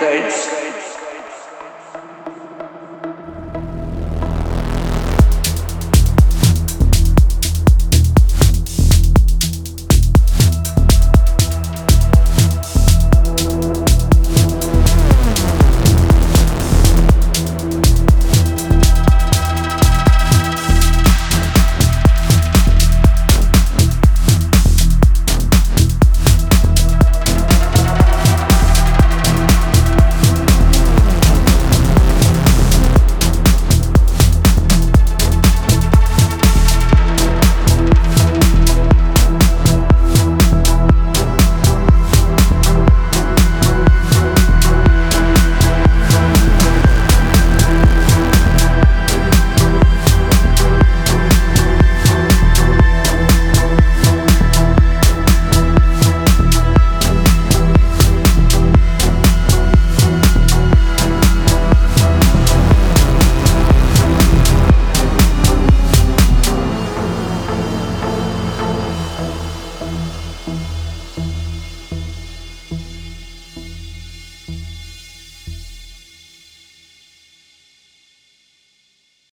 records.